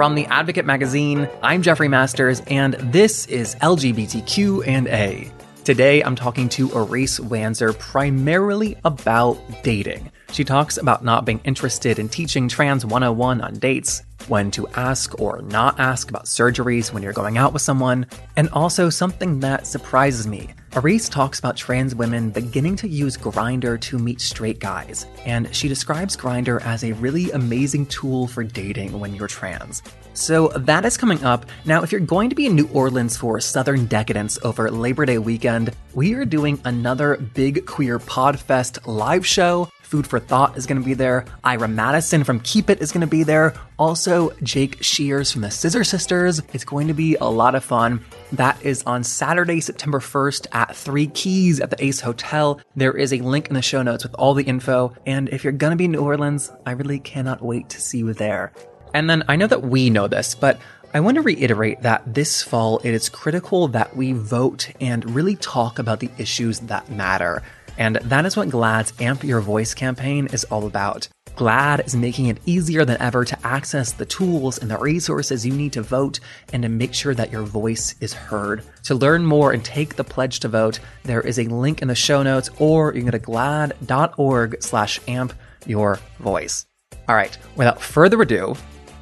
From the Advocate magazine, I'm Jeffrey Masters, and this is LGBTQ and A. Today, I'm talking to Arisce Wanzer primarily about dating. She talks about not being interested in teaching Trans 101 on dates, when to ask or not ask about surgeries when you're going out with someone, and also something that surprises me. Arisce talks about trans women beginning to use Grindr to meet straight guys, and she describes Grindr as a really amazing tool for dating when you're trans. So that is coming up. Now, if you're going to be in New Orleans for Southern Decadence over Labor Day weekend, we are doing another big queer Podfest live show. Food 4 Thot is going to be there. Ira Madison from Keep It is going to be there. Also, Jake Shears from the Scissor Sisters. It's going to be a lot of fun. That is on Saturday, September 1st at Three Keys at the Ace Hotel. There is a link in the show notes with all the info. And if you're going to be in New Orleans, I really cannot wait to see you there. And then I know that we know this, but I want to reiterate that this fall it is critical that we vote and really talk about the issues that matter. And that is what GLAAD's Amp Your Voice campaign is all about. GLAAD is making it easier than ever to access the tools and the resources you need to vote and to make sure that your voice is heard. To learn more and take the pledge to vote, there is a link in the show notes or you can go to glaad.org slash amp your voice. All right, without further ado,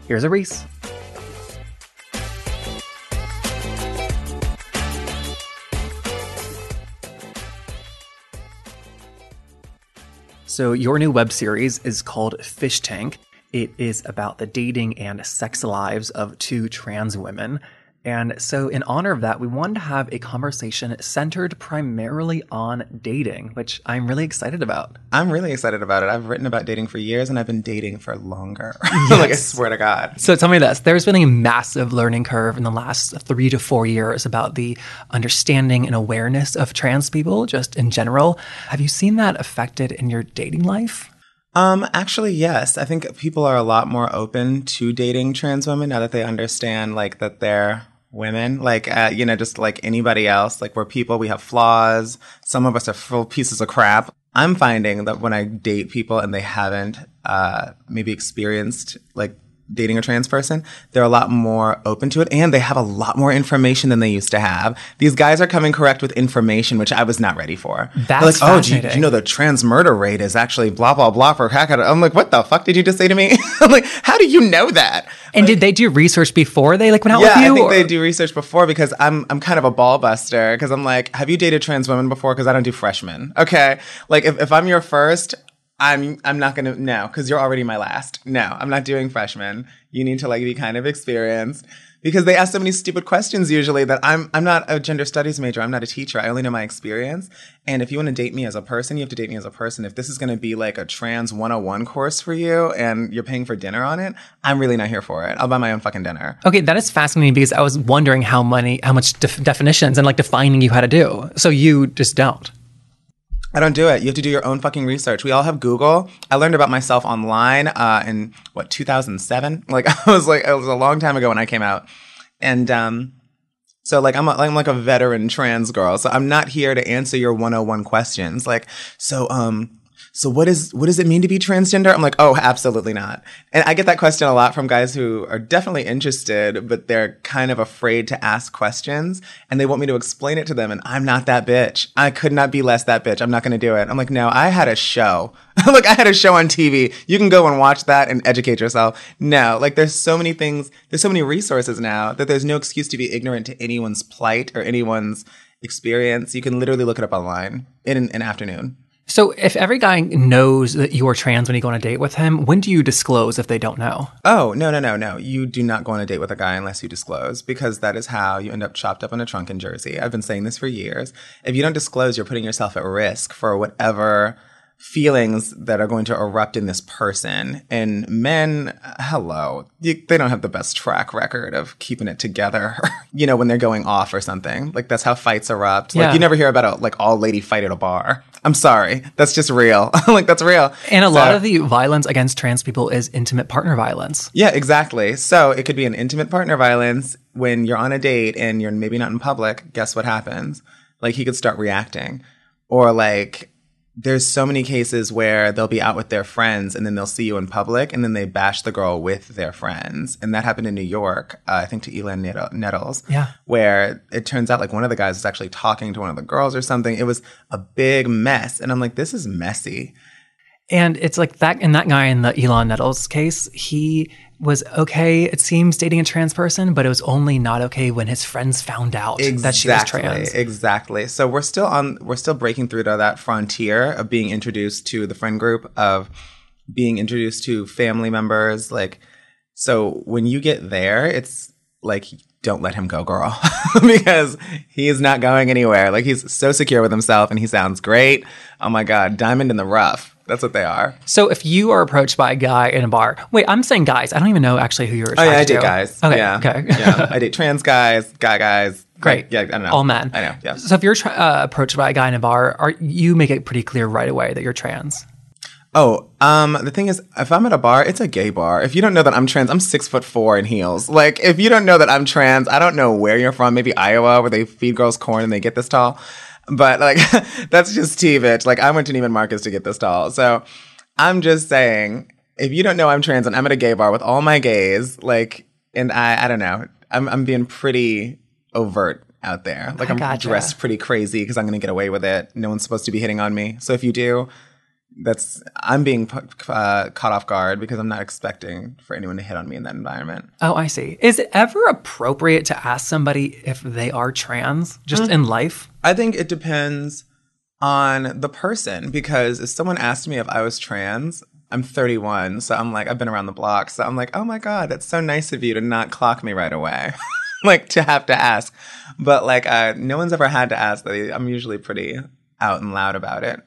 here's Arisce. So, your new web series is called Fish Tank. It is about the dating and sex lives of two trans women. And so, in honor of that, we wanted to have a conversation centered primarily on dating, which I'm really excited about. I'm really excited about it. I've written about dating for years and I've been dating for longer. Yes. like, I swear to God. So, tell me this there's been a massive learning curve in the last three to four years about the understanding and awareness of trans people, just in general. Have you seen that affected in your dating life? Um, actually, yes. I think people are a lot more open to dating trans women now that they understand, like, that they're women, like, uh, you know, just like anybody else. Like, we're people, we have flaws. Some of us are full pieces of crap. I'm finding that when I date people and they haven't, uh, maybe experienced like dating a trans person, they're a lot more open to it and they have a lot more information than they used to have. These guys are coming correct with information, which I was not ready for. That's like, oh, do you, do you know the trans murder rate is actually blah, blah, blah for hack? I'm like, what the fuck did you just say to me? I'm like, how do you know that? And did they do research before they like went out Yeah, with you? I think or- they do research before because I'm I'm kind of a ball buster because I'm like, have you dated trans women before? Because I don't do freshmen. Okay, like if, if I'm your first, I'm I'm not gonna no because you're already my last. No, I'm not doing freshman. You need to like be kind of experienced because they ask so many stupid questions usually that I'm I'm not a gender studies major. I'm not a teacher. I only know my experience. And if you want to date me as a person, you have to date me as a person. If this is to be like a trans 101 course for you and you're paying for dinner on it, I'm really not here for it. I'll buy my own fucking dinner. Okay, that is fascinating because I was wondering how many, how much def- definitions and like defining you had to do. So you just don't. I don't do it. You have to do your own fucking research. We all have Google. I learned about myself online uh, in what 2007. Like I was like it was a long time ago when I came out, and um, so like I'm a, I'm like a veteran trans girl. So I'm not here to answer your 101 questions. Like so um. So what is what does it mean to be transgender? I'm like, oh, absolutely not. And I get that question a lot from guys who are definitely interested, but they're kind of afraid to ask questions and they want me to explain it to them. And I'm not that bitch. I could not be less that bitch. I'm not going to do it. I'm like, no, I had a show. Look, I had a show on TV. You can go and watch that and educate yourself. No, like there's so many things, there's so many resources now that there's no excuse to be ignorant to anyone's plight or anyone's experience. You can literally look it up online in an afternoon. So if every guy knows that you are trans when you go on a date with him, when do you disclose if they don't know? Oh, no, no, no, no. You do not go on a date with a guy unless you disclose because that is how you end up chopped up in a trunk in Jersey. I've been saying this for years. If you don't disclose, you're putting yourself at risk for whatever feelings that are going to erupt in this person. And men, hello, they don't have the best track record of keeping it together, you know, when they're going off or something. Like that's how fights erupt. Yeah. Like you never hear about a like all lady fight at a bar. I'm sorry. That's just real. like that's real. And a So- lot of the violence against trans people is intimate partner violence. yeah, exactly. So it could be an intimate partner violence when you're on a date and you're maybe not in public. Guess what happens? Like he could start reacting, or like there's so many cases where they'll be out with their friends and then they'll see you in public and then they bash the girl with their friends. And that happened in New York, uh, I think to Islan Nettles, Yeah. where it turns out like one of the guys was actually talking to one of the girls or something. It was a big mess. And I'm like, this is messy. And it's like that and that guy in the Islan Nettles case, he was okay, it seems, dating a trans person, but it was only not okay when his friends found out that she was trans. Exactly. So we're still on. We're still breaking through to that frontier of being introduced to the friend group, of being introduced to family members. Like, so when you get there, it's like don't let him go, girl, because he is not going anywhere. Like he's so secure with himself, and he sounds great. Oh my god, diamond in the rough. That's what they are. So if you are approached by a guy in a bar, wait, I'm saying guys. I don't even know actually who you're Oh yeah, I date to. guys. Okay, yeah. okay. yeah, I date trans guys, guy guys. Great. Like, yeah, I don't know. All men. I know. Yeah. So if you're tra- uh, approached by a guy in a bar, are you make it pretty clear right away that you're trans? Oh, um, the thing is, if I'm at a bar, it's a gay bar. If you don't know that I'm trans, I'm six foot four in heels. Like, if you don't know that I'm trans, I don't know where you're from. Maybe Iowa, where they feed girls corn and they get this tall. But like, that's just tea, bitch. Like, I went to Neiman Marcus to get this doll. So, I'm just saying, if you don't know I'm trans and I'm at a gay bar with all my gays, like, and I, I don't know, I'm, I'm being pretty overt out there. Like, I I'm gotcha. dressed pretty crazy because I'm going to get away with it. No one's supposed to be hitting on me. So if you do, that's I'm being uh, caught off guard because I'm not expecting for anyone to hit on me in that environment. Oh, I see. Is it ever appropriate to ask somebody if they are trans just Mm. in life? I think it depends on the person because if someone asked me if I was trans, I'm 31, so I'm like I've been around the block, so I'm like, oh my god, that's so nice of you to not clock me right away, like to have to ask. But like, uh, no one's ever had to ask. That I'm usually pretty out and loud about it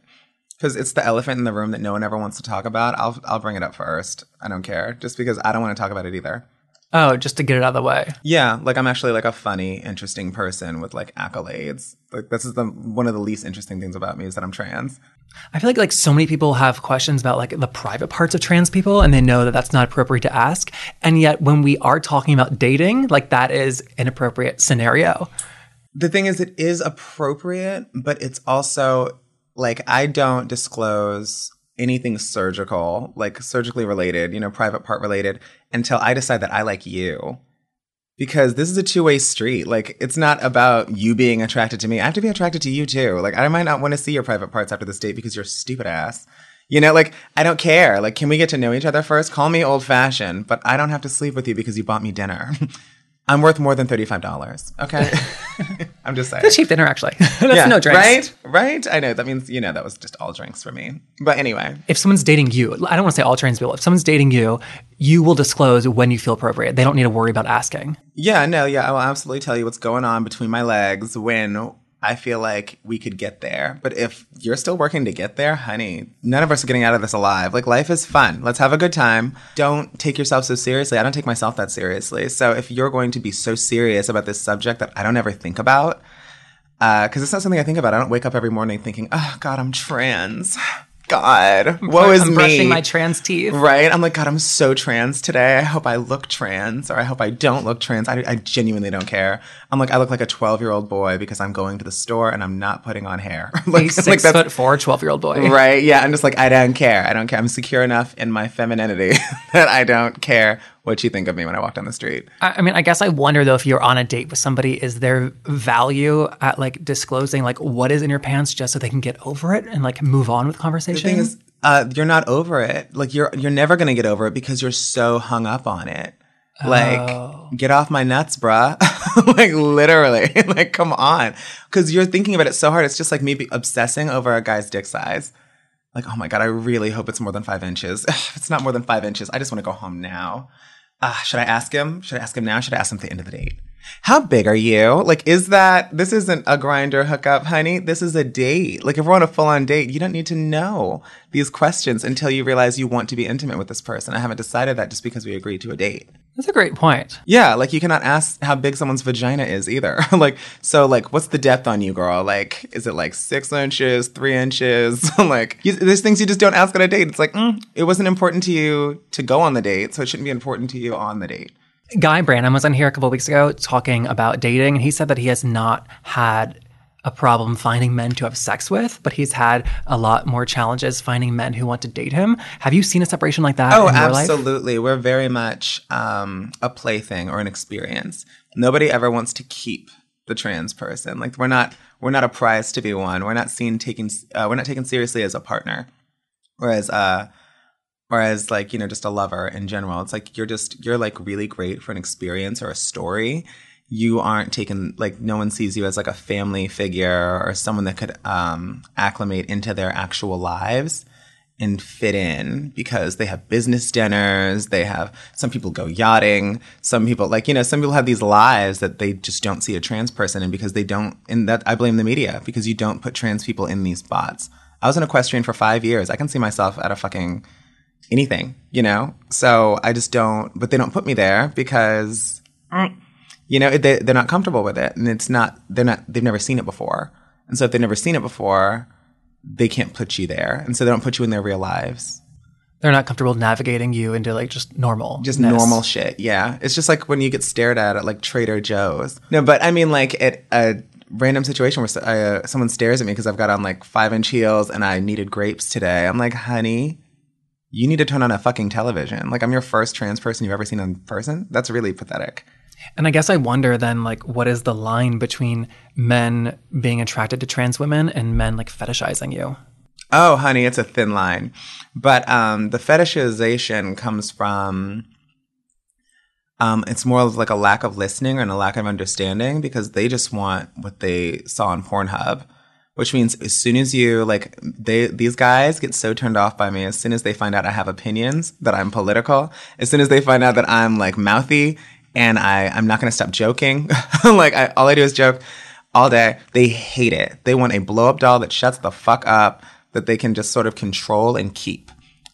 because it's the elephant in the room that no one ever wants to talk about. I'll I'll bring it up first. I don't care, just because I don't want to talk about it either. Oh, just to get it out of the way. Yeah, like I'm actually like a funny, interesting person with like accolades. Like this is the one of the least interesting things about me is that I'm trans. I feel like like so many people have questions about like the private parts of trans people and they know that that's not appropriate to ask. And yet when we are talking about dating, like that is an appropriate scenario. The thing is, it is appropriate, but it's also like I don't disclose anything surgical, like surgically related, you know, private part related, until I decide that I like you. Because this is a two way street. Like, it's not about you being attracted to me. I have to be attracted to you too. Like, I might not want to see your private parts after this date because you're stupid ass. You know, like, I don't care. Like, can we get to know each other first? Call me old fashioned, but I don't have to sleep with you because you bought me dinner. I'm worth more than $35. Okay. I'm just saying. It's cheap dinner actually. that's no drinks. Right? Right? I know. That means, you know, that was just all drinks for me. But anyway. If someone's dating you, I don't want to say all trans people. If someone's dating you, you will disclose when you feel appropriate. They don't need to worry about asking. Yeah, no, yeah, I will absolutely tell you what's going on between my legs when I feel like we could get there. But if you're still working to get there, honey, none of us are getting out of this alive. Like, life is fun. Let's have a good time. Don't take yourself so seriously. I don't take myself that seriously. So if you're going to be so serious about this subject that I don't ever think about, uh, because it's not something I think about. I don't wake up every morning thinking, "Oh God, I'm trans. God, woe is I'm me." brushing my trans teeth. Right? I'm like, God, I'm so trans today. I hope I look trans or I hope I don't look trans. I, I genuinely don't care. I'm like, I look like a 12 year old boy because I'm going to the store and I'm not putting on hair. like, A six foot four, 12 year old boy. Right. Yeah. I'm just like, I don't care. I don't care. I'm secure enough in my femininity that I don't care what you think of me when I walk down the street. I I mean, I guess I wonder though if you're on a date with somebody, is there value at like disclosing like what is in your pants just so they can get over it and like move on with conversation? The thing is, uh, you're not over it. Like you're you're never gonna get over it because you're so hung up on it. Like, Oh. get off my nuts, bruh. like literally. like, come on. Because you're thinking about it so hard. It's just like me be obsessing over a guy's dick size. Like, oh my god, I really hope it's more than five inches. if it's not more than five inches, I just want to go home now. Uh, should I ask him? Should I ask him now? Should I ask him at the end of the date? How big are you? Like, is that this isn't a Grindr hookup, honey? This is a date. Like, if we're on a full on date, you don't need to know these questions until you realize you want to be intimate with this person. I haven't decided that just because we agreed to a date. That's a great point. Yeah, like you cannot ask how big someone's vagina is either. like, so like, what's the depth on you, girl? Like, is it like six inches, three inches? like, you, there's things you just don't ask on a date. It's like, mm, it wasn't important to you to go on the date, so it shouldn't be important to you on the date. Guy Branum was on here a couple weeks ago talking about dating, and he said that he has not had a problem finding men to have sex with, but he's had a lot more challenges finding men who want to date him. Have you seen a separation like that Oh, in your life? absolutely. We're very much um, a plaything or an experience. Nobody ever wants to keep the trans person. Like we're not we're not a prize to be won. We're not seen taking uh, we're not taken seriously as a partner, whereas uh, or as like you know just a lover in general. It's like you're just you're like really great for an experience or a story. You aren't taken like no one sees you as like a family figure or someone that could um, acclimate into their actual lives and fit in because they have business dinners. They have some people go yachting. Some people like you know some people have these lives that they just don't see a trans person in because they don't. And that I blame the media because you don't put trans people in these spots. I was an equestrian for five years. I can see myself at a fucking anything, you know? So I just don't, but they don't put me there because, you know, they, they're not comfortable with it. And it's not, they're not, they've never seen it before. And so if they've never seen it before, they can't put you there. And so they don't put you in their real lives. They're not comfortable navigating you into like just normal. Just normal shit. Yeah. It's just like when you get stared at at like Trader Joe's. No, but I mean, like at a random situation where uh, someone stares at me because I've got on like five inch heels and I needed grapes today. I'm like, honey, you need to turn on a fucking television. Like, I'm your first trans person you've ever seen in person. That's really pathetic. And I guess I wonder then, like, what is the line between men being attracted to trans women and men like fetishizing you? Oh, honey, it's a thin line. But um, the fetishization comes from um, it's more of like a lack of listening and a lack of understanding because they just want what they saw on Pornhub, which means as soon as you like they these guys get so turned off by me as soon as they find out I have opinions that I'm political, as soon as they find out that I'm like mouthy and I I'm not gonna stop joking, like I, all I do is joke all day. They hate it. They want a blow up doll that shuts the fuck up that they can just sort of control and keep.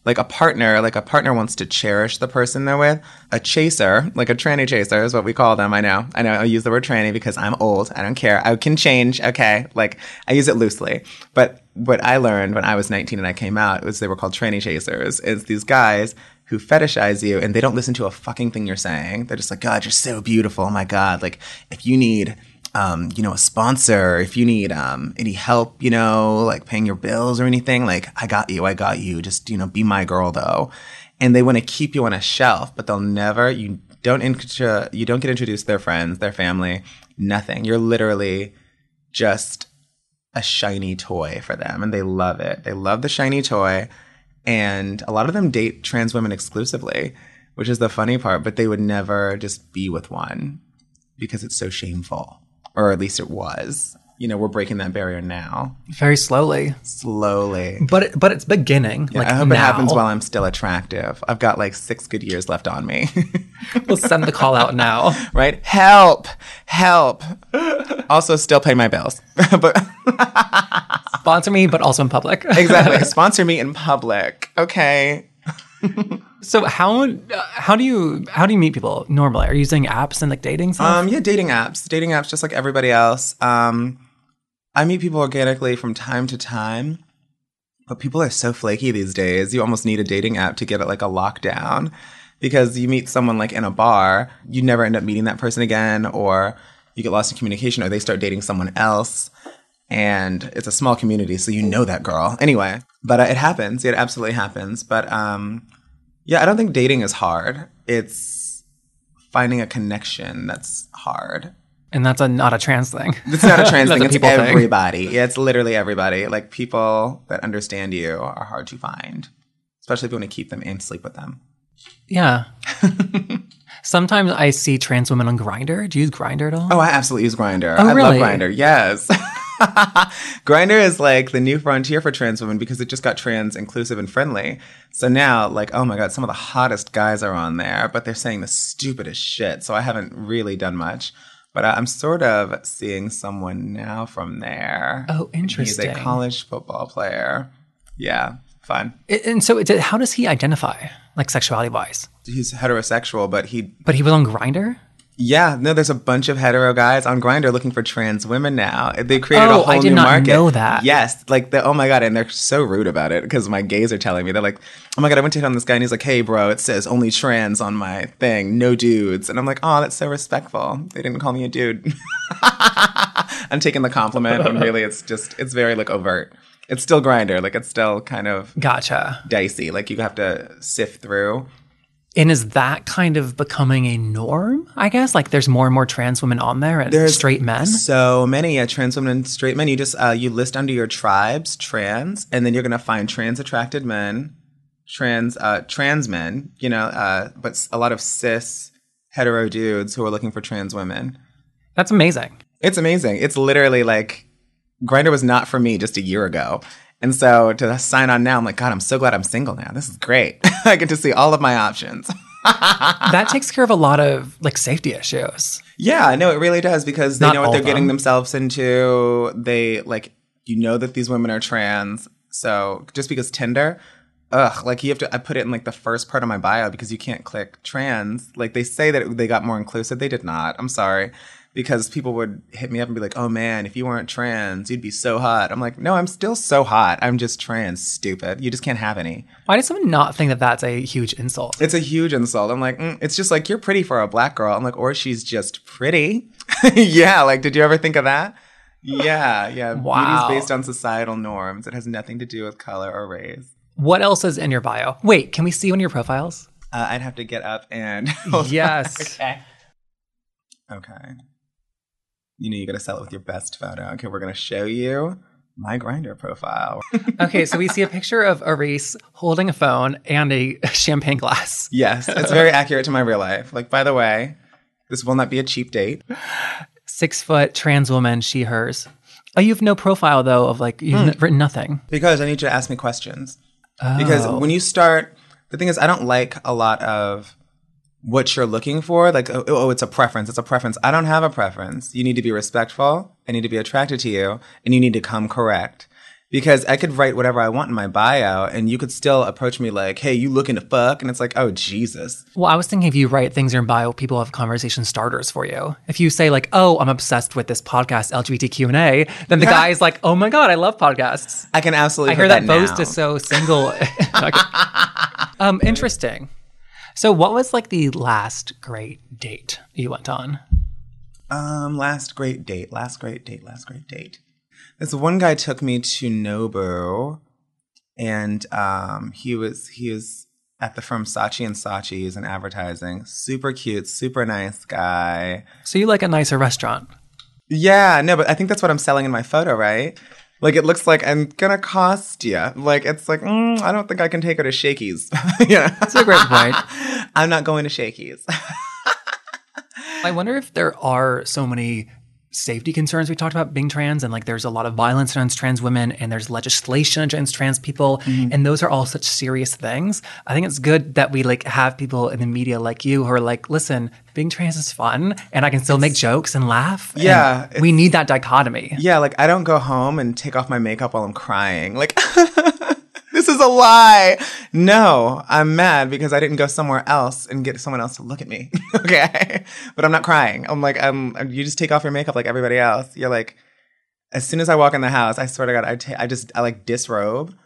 Like a partner, like a partner wants to cherish the person they're with. A chaser, like a tranny chaser is what we call them. I know. I know I use the word tranny because I'm old. I don't care. I can change. Okay. Like I use it loosely. But what I learned when I was 19 and I came out was they were called tranny chasers. Is these guys who fetishize you and they don't listen to a fucking thing you're saying. They're just like, God, you're so beautiful. Oh my God. Like if you need um, you know, a sponsor, if you need um, any help, you know, like paying your bills or anything, like I got you, I got you. Just you know, be my girl though. And they want to keep you on a shelf, but they'll never. You don't intro, you don't get introduced to their friends, their family, nothing. You're literally just a shiny toy for them, and they love it. They love the shiny toy, and a lot of them date trans women exclusively, which is the funny part. But they would never just be with one because it's so shameful or at least it was. You know, we're breaking that barrier now, Very slowly, slowly. but it, but it's beginning. Yeah, like I hope now. it happens while I'm still attractive. I've got like six good years left on me. we'll send the call out now. right? Help, help. also, still pay my bills, but Sponsor me, but also in public. exactly. Sponsor me in public, okay? So how uh, how do you how do you meet people normally? Are you using apps and like dating stuff? Um, yeah, dating apps, dating apps, just like everybody else. Um, I meet people organically from time to time, but people are so flaky these days. You almost need a dating app to get it like a lockdown because you meet someone like in a bar, you never end up meeting that person again, or you get lost in communication, or they start dating someone else. And it's a small community, so you know that girl. Anyway, but uh, it happens. It absolutely happens. But um, yeah, I don't think dating is hard. It's finding a connection that's hard. and that's a not a trans thing. It's not a trans thing. a It's people thing. everybody. Yeah, it's literally everybody. Like people that understand you are hard to find, especially if you want to keep them and sleep with them. Yeah. Sometimes I see trans women on Grindr. Do you use Grindr at all? Oh, I absolutely use Grindr. Oh, I love really? Grindr. Yes. Grindr is like the new frontier for trans women because it just got trans inclusive and friendly. So now, like, oh my god, some of the hottest guys are on there, but they're saying the stupidest shit. So I haven't really done much. But I'm sort of seeing someone now from there. Oh, interesting. He's a college football player. Yeah, fun. And so, how does he identify, like sexuality wise? He's heterosexual, but he But he was on Grindr. Yeah, no, there's a bunch of hetero guys on Grindr looking for trans women now. They created Oh, a whole I did new not market. know that. Yes, like the oh my god, and they're so rude about it because my gays are telling me they're like, oh my god, I went to hit on this guy and he's like, hey bro, it says only trans on my thing, no dudes, and I'm like, oh, that's so respectful. They didn't call me a dude. I'm taking the compliment, and really, it's just it's very like overt. It's still Grindr, like it's still kind of Gotcha. dicey. Like you have to sift through. And is that kind of becoming a norm? I guess like there's more and more trans women on there and There's straight men. So many yeah, trans women, and straight men. You just uh, you list under your tribes trans, and then you're gonna find trans attracted men, trans uh, trans men. You know, uh, but a lot of cis hetero dudes who are looking for trans women. That's amazing. It's amazing. It's literally like Grindr was not for me just a year ago. And so to sign on now, I'm like, God, I'm so glad I'm single now. This is great. I get to see all of my options. that takes care of a lot of like safety issues. Yeah, no, it really does because they Not know what they're getting themselves into. They like you know that these women are trans. So just because Tinder, ugh, like you have to I put it in like the first part of my bio because you can't click trans. Like they say that they got more inclusive. They did not. I'm sorry. Because people would hit me up and be like, "Oh man, if you weren't trans, you'd be so hot." I'm like, "No, I'm still so hot. I'm just trans, stupid. You just can't have any." Why does someone not think that that's a huge insult? It's a huge insult. I'm like, mm, it's just like you're pretty for a black girl. I'm like, or she's just pretty. yeah, like, did you ever think of that? Yeah, yeah. Wow. Beauty's based on societal norms. It has nothing to do with color or race. What else is in your bio? Wait, can we see one of your profiles? Uh, I'd have to get up and. yes. okay. Okay. You know, you got to sell it with your best photo. Okay, we're gonna show you my Grindr profile. Okay, so we see a picture of Arisce holding a phone and a champagne glass. yes, it's very accurate to my real life. Like, by the way, this will not be a cheap date. Six foot trans woman, she, hers. Oh, you have no profile though of like you've Hmm. n- written nothing. Because I need you to ask me questions. Because Oh. when you start, the thing is, I don't like a lot of what you're looking for. Like, oh, oh, it's a preference. It's a preference. I don't have a preference. You need to be respectful. I need to be attracted to you, and you need to come correct. Because I could write whatever I want in my bio, and you could still approach me like, "Hey, you looking to fuck?" And it's like, "Oh, Jesus." Well, I was thinking if you write things in your bio, people have conversation starters for you. If you say like, "Oh, I'm obsessed with this podcast LGBTQ and A," then the guy is like, "Oh my god, I love podcasts." I can absolutely. I hear that, now. boast is so single. Um, interesting. So, what was like the last great date you went on? Um, last great date, last great date, last great date. This one guy took me to Nobu, and um, he was he was at the firm Saatchi and Saatchi's in advertising. Super cute, super nice guy. So, you like a nicer restaurant? Yeah, no, but I think that's what I'm selling in my photo, right? Like it looks like I'm gonna cost you. Like it's like mm, I don't think I can take her to Shakey's. yeah, That's a great point. I'm not going to Shakey's. I wonder if there are so many safety concerns we talked about being trans and like there's a lot of violence against trans women and there's legislation against trans people mm-hmm. and those are all such serious things i think it's good that we like have people in the media like you who are like listen being trans is fun and i can still make jokes and laugh and Yeah, we need that dichotomy Yeah, like I don't go home and take off my makeup while I'm crying. Like, this is a lie. No, I'm mad because I didn't go somewhere else and get someone else to look at me. okay. But I'm not crying. I'm like, I'm, you just take off your makeup like everybody else. You're like, as soon as I walk in the house, I swear to God, I ta- I just, I like disrobe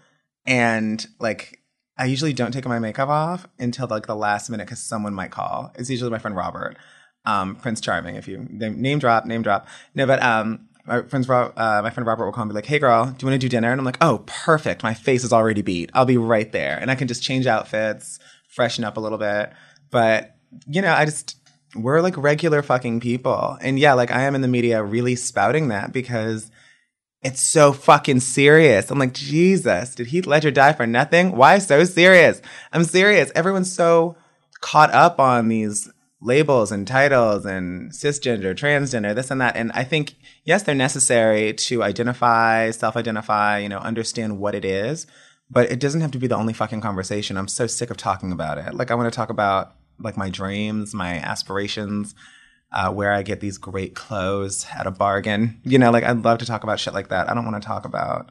and like, I usually don't take my makeup off until like the last minute because someone might call. It's usually my friend Robert, um, Prince Charming. If you name drop, name drop. No, but um, my friend's Rob, uh, my friend Robert will call be like, "Hey, girl, do you want to do dinner?" And I'm like, "Oh, perfect. My face is already beat. I'll be right there, and I can just change outfits, freshen up a little bit." But you know, I just we're like regular fucking people, and yeah, like I am in the media really spouting that because it's so fucking serious. I'm like, Jesus, did Heath Ledger die for nothing? Why so serious? I'm serious. Everyone's so caught up on these labels and titles and cisgender, transgender, this and that. And I think, yes, they're necessary to identify, self identify, you know, understand what it is, but it doesn't have to be the only fucking conversation. I'm so sick of talking about it. Like, I want to talk about like my dreams, my aspirations, uh, where I get these great clothes at a bargain. You know, like I'd love to talk about shit like that. I don't want to talk about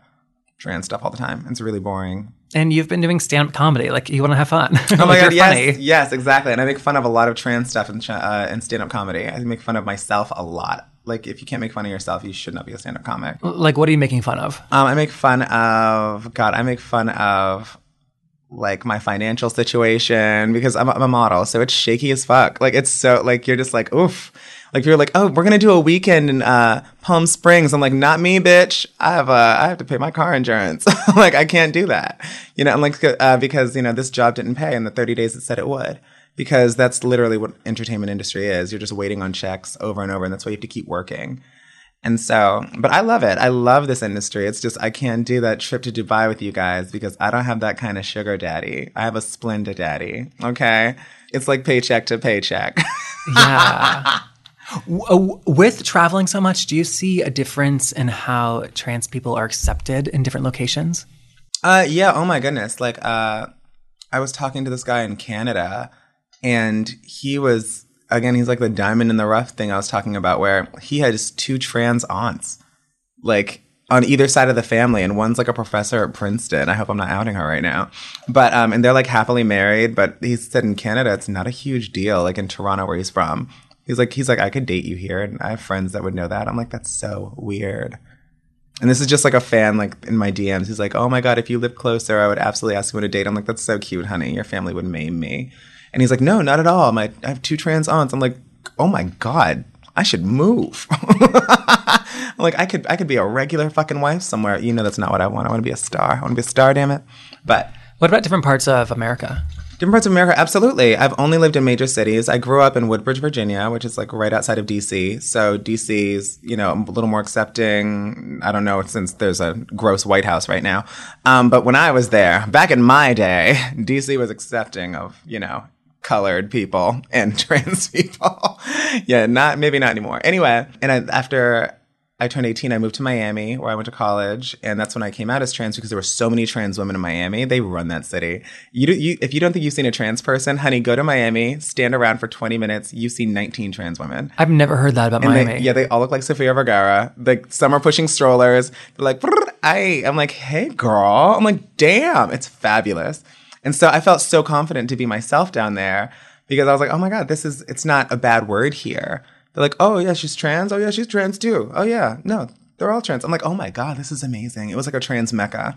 trans stuff all the time. It's really boring. And you've been doing stand-up comedy like you want to have fun Oh my Like, god, yes, funny. yes, exactly. And I make fun of a lot of trans stuff in, uh, in stand-up comedy. I make fun of myself a lot. Like, if you can't make fun of yourself, you should not be a stand-up comic. like what are you making fun of Um, I make fun of God. I make fun of like my financial situation because I'm, I'm a model, so it's shaky as fuck. Like it's so like you're just like oof. Like you're like, oh, we're gonna do a weekend in uh, Palm Springs. I'm like, not me, bitch. I have uh, I have to pay my car insurance. like I can't do that. You know, I'm like uh, because you know this job didn't pay in the 30 days it said it would. Because that's literally what entertainment industry is. You're just waiting on checks over and over, and that's why you have to keep working. And so, but I love it. I love this industry. It's just I can't do that trip to Dubai with you guys because I don't have that kind of sugar daddy. I have a Splenda daddy. Okay, it's like paycheck to paycheck. yeah. W- with traveling so much, do you see a difference in how trans people are accepted in different locations? Uh, yeah. Oh my goodness. Like, uh, I was talking to this guy in Canada, and he was again, he's like the diamond in the rough thing I was talking about, where he has two trans aunts, like on either side of the family, and one's like a professor at Princeton. I hope I'm not outing her right now, but um, and they're like happily married. But he said in Canada, it's not a huge deal. Like in Toronto, where he's from, he's like he's like I could date you here, and I have friends that would know that. I'm like that's so weird. And this is just like a fan, like in my DMs. He's like, "Oh my god, if you lived closer, I would absolutely ask you on a date." I'm like, "That's so cute, honey. Your family would maim me." And he's like, no, not at all. My, I have two trans aunts. I'm like, oh my God, I should move. like I could I could be a regular fucking wife somewhere. You know that's not what I want. I want to be a star. I want to be a star, damn it. But what about different parts of America? Different parts of America, absolutely. I've only lived in major cities. I grew up in Woodbridge, Virginia, which is like right outside of DC. So DC's, you know, a little more accepting. I don't know since there's a gross White House right now. Um, but when I was there, back in my day, DC was accepting of, you know, colored people and trans people. yeah, not maybe not anymore. Anyway, and I, after I turned 18, I moved to Miami where I went to college, and that's when I came out as trans because there were so many trans women in Miami. They run that city. You, do, you if you don't think you've seen a trans person, honey, go to Miami, stand around for 20 minutes. You see 19 trans women. I've never heard that about and Miami. They, yeah, they all look like Sofia Vergara. Like some are pushing strollers. They're like, I. I'm like, hey, girl. I'm like, damn, it's fabulous. And so I felt so confident to be myself down there because I was like, oh my God, this is, it's not a bad word here. They're like, oh yeah, she's trans. Oh yeah, she's trans too. Oh yeah, no, they're all trans. I'm like, oh my God, this is amazing. It was like a trans mecca.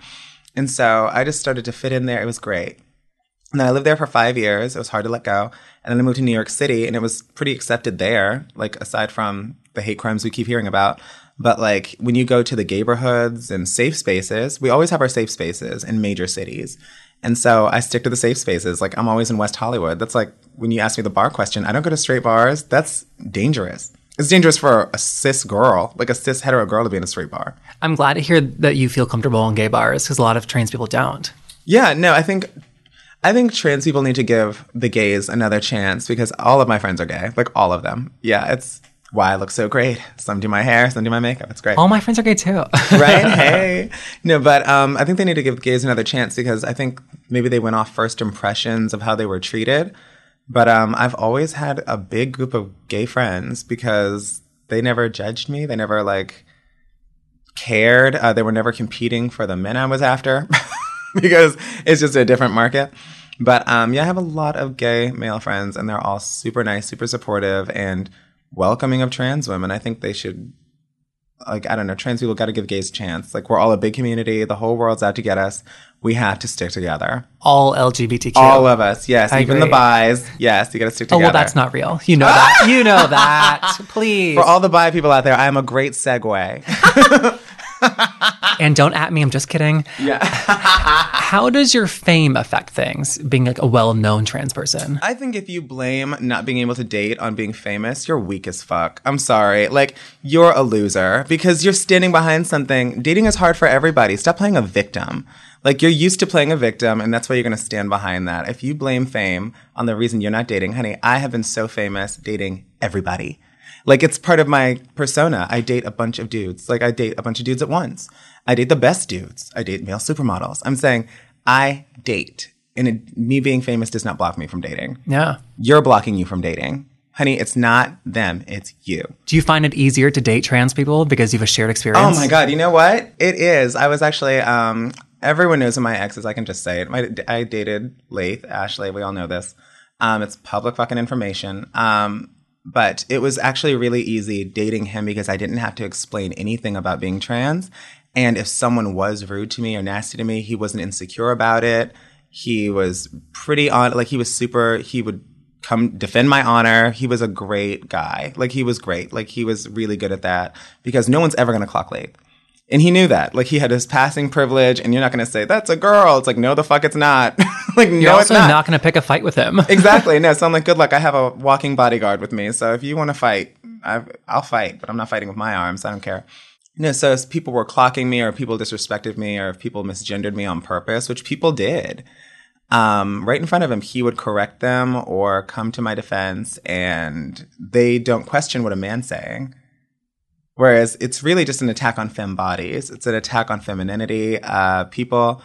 And so I just started to fit in there. It was great. And then I lived there for five years. It was hard to let go. And then I moved to New York City and it was pretty accepted there, like aside from the hate crimes we keep hearing about. But like when you go to the neighborhoods and safe spaces, we always have our safe spaces in major cities. And so I stick to the safe spaces. Like I'm always in West Hollywood. That's like when you ask me the bar question, I don't go to straight bars. That's dangerous. It's dangerous for a cis girl, like a cis hetero girl to be in a straight bar. I'm glad to hear that you feel comfortable in gay bars because a lot of trans people don't. Yeah, no, I think I think trans people need to give the gays another chance because all of my friends are gay, like all of them. Yeah, it's why I look so great. Some do my hair, some do my makeup. It's great. All my friends are gay too. right? Hey. No, but um, I think they need to give gays another chance because I think maybe they went off first impressions of how they were treated. But um, I've always had a big group of gay friends because they never judged me. They never like cared. Uh, they were never competing for the men I was after because it's just a different market. But um, yeah, I have a lot of gay male friends, and they're all super nice, super supportive, and welcoming of trans women. I think they should like I don't know, trans people got to give gays a chance. Like we're all a big community. The whole world's out to get us. We have to stick together. All LGBTQ. All of us. Yes. I even agree. the bis. Yes. You got to stick together. Oh well, that's not real. You know that. you know that. Please. For all the bi people out there, I am a great segue. and don't at me. I'm just kidding. Yeah. How does your fame affect things, being like a well known trans person? I think if you blame not being able to date on being famous, you're weak as fuck. I'm sorry. Like, you're a loser because you're standing behind something. Dating is hard for everybody. Stop playing a victim. Like, you're used to playing a victim, and that's why you're going to stand behind that. If you blame fame on the reason you're not dating, honey, I have been so famous dating everybody. Like it's part of my persona. I date a bunch of dudes. Like I date a bunch of dudes at once. I date the best dudes. I date male supermodels. I'm saying I date. And it, me being famous does not block me from dating. Yeah. You're blocking you from dating. Honey, it's not them, it's you. Do you find it easier to date trans people because you have a shared experience? Oh my God. You know what? It is. I was actually, um, everyone knows who my ex is. I can just say it. My, I dated Laith, Ashley. We all know this. Um, it's public fucking information. Um, but it was actually really easy dating him because I didn't have to explain anything about being trans. And if someone was rude to me or nasty to me, he wasn't insecure about it. He was pretty on, like he was super, he would come defend my honor. He was a great guy. Like he was great. Like he was really good at that because no one's ever going to clock Laith. And he knew that. Like he had his passing privilege and you're not going to say that's a girl. It's like no the fuck it's not. like You're no it's not. not, going to pick a fight with him. exactly. No, so I'm like good luck. I have a walking bodyguard with me. So if you want to fight, i I'll fight, but I'm not fighting with my arms. I don't care. You know, so if people were clocking me or people disrespected me or if people misgendered me on purpose, which people did, um, right in front of him, he would correct them or come to my defense, and they don't question what a man's saying. Whereas it's really just an attack on femme bodies. It's an attack on femininity. Uh, people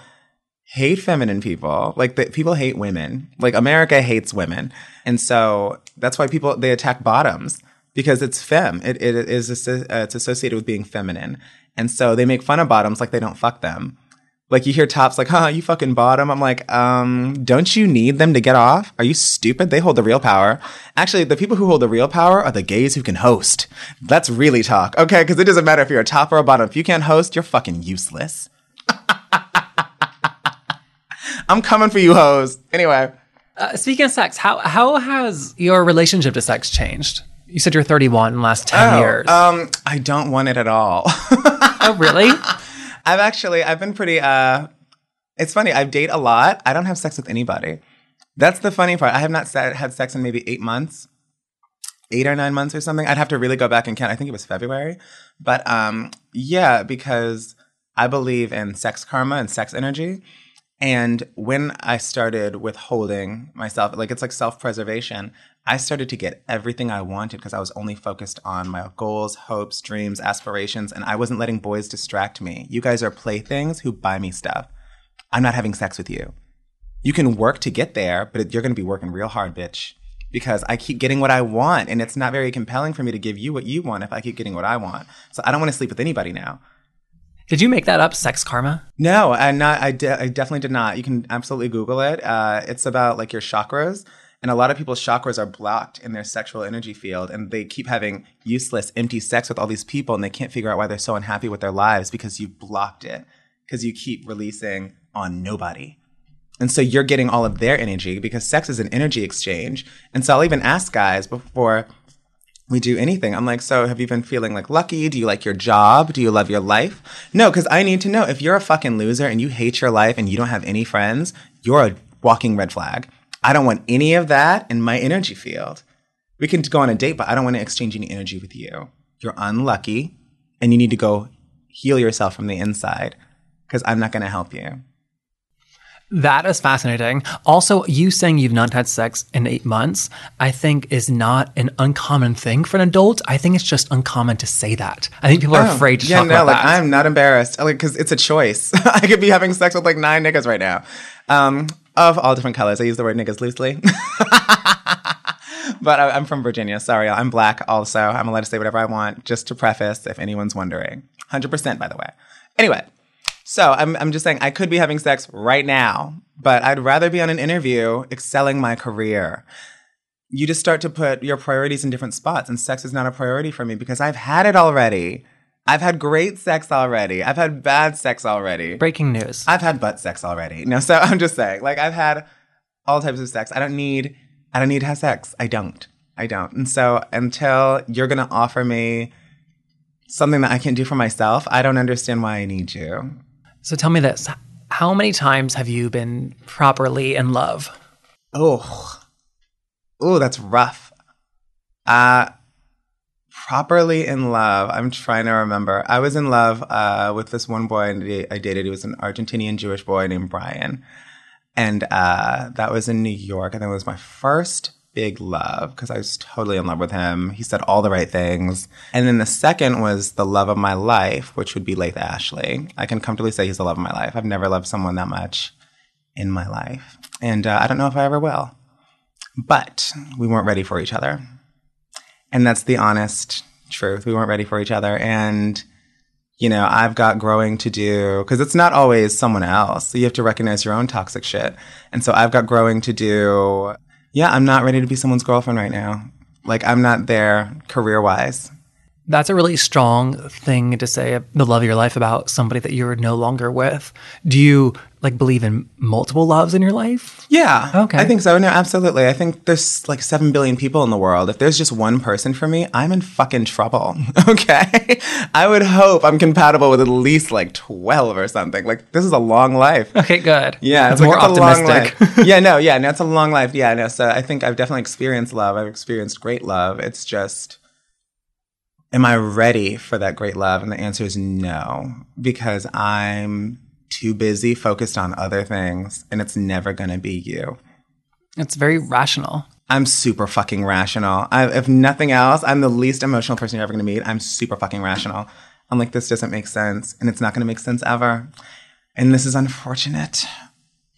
hate feminine people. Like the, people hate women. Like America hates women, and so that's why people they attack bottoms because it's femme. It, it is uh, it's associated with being feminine, and so they make fun of bottoms like they don't fuck them. Like you hear tops like, huh, you fucking bottom. I'm like, um, don't you need them to get off? Are you stupid? They hold the real power. Actually, the people who hold the real power are the gays who can host. Let's really talk, okay? Because it doesn't matter if you're a top or a bottom. If you can't host, you're fucking useless. I'm coming for you, hoes. Anyway, Uh, speaking of sex, how how has your relationship to sex changed? You said you're 31 in the last 10 oh, years. um, I don't want it at all. oh, really? I've actually I've been pretty uh it's funny, I date a lot. I don't have sex with anybody. That's the funny part. I have not had sex in maybe 8 months. 8 or 9 months or something. I'd have to really go back and count. I think it was February. But um yeah, because I believe in sex karma and sex energy. And when I started withholding myself, like it's like self preservation, I started to get everything I wanted because I was only focused on my goals, hopes, dreams, aspirations, and I wasn't letting boys distract me. You guys are playthings who buy me stuff. I'm not having sex with you. You can work to get there, but you're going to be working real hard, bitch. Because I keep getting what I want, and it's not very compelling for me to give you what you want if I keep getting what I want. So I don't want to sleep with anybody now. Did you make that up, sex karma? No, I'm not. I, de- I definitely did not. You can absolutely Google it. Uh, it's about like your chakras. And a lot of people's chakras are blocked in their sexual energy field, and they keep having useless, empty sex with all these people, and they can't figure out why they're so unhappy with their lives because you blocked it, because you keep releasing on nobody. And so you're getting all of their energy because sex is an energy exchange. And so I'll even ask guys before we do anything. I'm like, so have you been feeling like lucky? Do you like your job? Do you love your life? No, because I need to know if you're a fucking loser and you hate your life and you don't have any friends, you're a walking red flag. I don't want any of that in my energy field. We can go on a date, but I don't want to exchange any energy with you. You're unlucky and you need to go heal yourself from the inside because I'm not going to help you. That is fascinating. Also, you saying you've not had sex in eight months, I think is not an uncommon thing for an adult. I think it's just uncommon to say that. I think people are Oh, afraid to yeah, talk no, about like that. I'm not embarrassed, like because it's a choice. I could be having sex with like nine niggas right now, um, of all different colors. I use the word niggas loosely, but I, I'm from Virginia. Sorry, I'm black. Also, I'm allowed to say whatever I want. Just to preface, if anyone's wondering, hundred percent, by the way. Anyway, so I'm I'm just saying I could be having sex right now, but I'd rather be on an interview excelling my career you just start to put your priorities in different spots and sex is not a priority for me because I've had it already. I've had great sex already. I've had bad sex already. Breaking news. I've had butt sex already. No, so I'm just saying, like I've had all types of sex. I don't need I don't need to have sex. I don't. I don't. And so until you're gonna offer me something that I can do for myself, I don't understand why I need you. so tell me this. How many times have you been properly in love? Oh, oh, that's rough. Uh, properly in love. I'm trying to remember. I was in love uh, with this one boy I dated. He was an Argentinian Jewish boy named Brian, and uh, that was in New York. And it was my first big love because I was totally in love with him. He said all the right things. And then the second was the love of my life, which would be Laith Ashley. I can comfortably say he's the love of my life. I've never loved someone that much in my life, and uh, I don't know if I ever will. But we weren't ready for each other. And that's the honest truth. We weren't ready for each other. And, you know, I've got growing to do because it's not always someone else. You have to recognize your own toxic shit. And so I've got growing to do. Yeah, I'm not ready to be someone's girlfriend right now. Like, I'm not there career wise. That's a really strong thing to say, the love of your life about somebody that you're no longer with. Do you like believe in multiple loves in your life? Yeah. Okay. I think so. No, absolutely. I think there's like 7 billion people in the world. If there's just one person for me, I'm in fucking trouble. okay. I would hope I'm compatible with at least like 12 or something. Like, this is a long life. Okay, good. Yeah, it's like, more optimistic. yeah, no, yeah, no, it's a long life. Yeah, no. So I think I've definitely experienced love. I've experienced great love. It's just, am I ready for that great love? And the answer is no, because I'm too busy focused on other things, and it's never gonna be you. It's very rational. I'm super fucking rational. I, if nothing else, I'm the least emotional person you're ever gonna meet. I'm super fucking rational. I'm like, this doesn't make sense, and it's not gonna make sense ever. And this is unfortunate.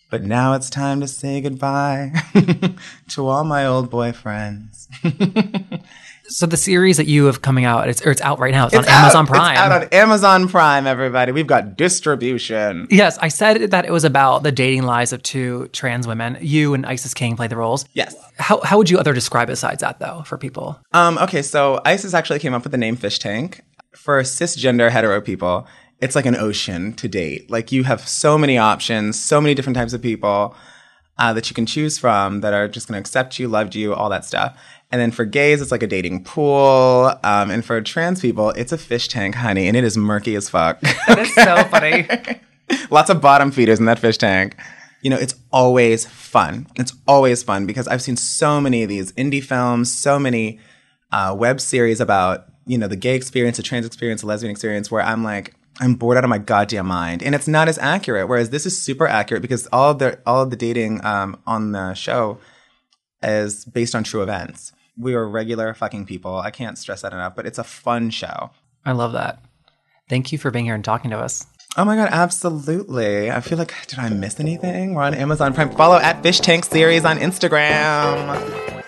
But now it's time to say goodbye to all my old boyfriends. So the series that you have coming out, it's or it's out right now. It's, on out. Amazon Prime. It's out on Amazon Prime, everybody. We've got distribution. yes, I said that it was about the dating lives of two trans women. You and Isis King play the roles. Yes. How how would you other describe it besides that though for people? Um, okay, so Isis actually came up with the name Fish Tank. For cisgender hetero people, it's like an ocean to date. Like you have so many options, so many different types of people uh, that you can choose from that are just going to accept you, loved you, all that stuff. And then for gays, it's like a dating pool. Um, and for trans people, it's a fish tank, honey, and it is murky as fuck. That's so funny. Lots of bottom feeders in that fish tank. You know, it's always fun. It's always fun because I've seen so many of these indie films, so many uh, web series about, you know, the gay experience, the trans experience, the lesbian experience, where I'm like, I'm bored out of my goddamn mind. And it's not as accurate. Whereas this is super accurate because all of the all of the dating um, on the show is based on true events. We are regular fucking people. I can't stress that enough, but it's a fun show. I love that. Thank you for being here and talking to us. Oh my god, absolutely. I feel like did I miss anything? We're on Amazon Prime. Follow at Fish Tank Series on Instagram.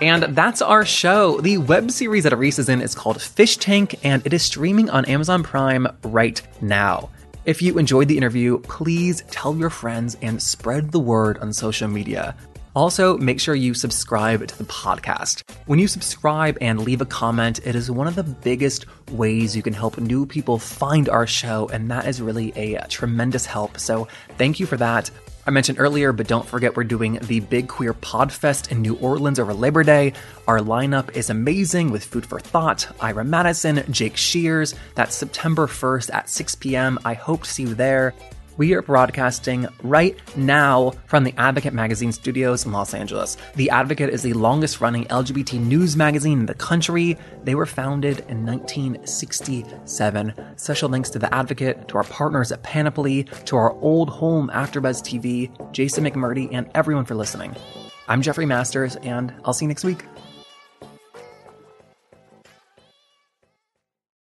And that's our show. The web series that Arisce is in is called Fish Tank, and it is streaming on Amazon Prime right now. If you enjoyed the interview, please tell your friends and spread the word on social media. Also, make sure you subscribe to the podcast. When you subscribe and leave a comment, it is one of the biggest ways you can help new people find our show, and that is really a tremendous help. So, thank you for that. I mentioned earlier, but don't forget we're doing the Big Queer Podfest in New Orleans over Labor Day. Our lineup is amazing with Food 4 Thot, Ira Madison, Jake Shears. That's September 1st at 6 p.m. I hope to see you there. We are broadcasting right now from the Advocate Magazine studios in Los Angeles. The Advocate is the longest running LGBT news magazine in the country. They were founded in 1967. Special thanks to The Advocate, to our partners at Panoply, to our old home AfterBuzz TV, Jason McMurdy, and everyone for listening. I'm Jeffrey Masters, and I'll see you next week.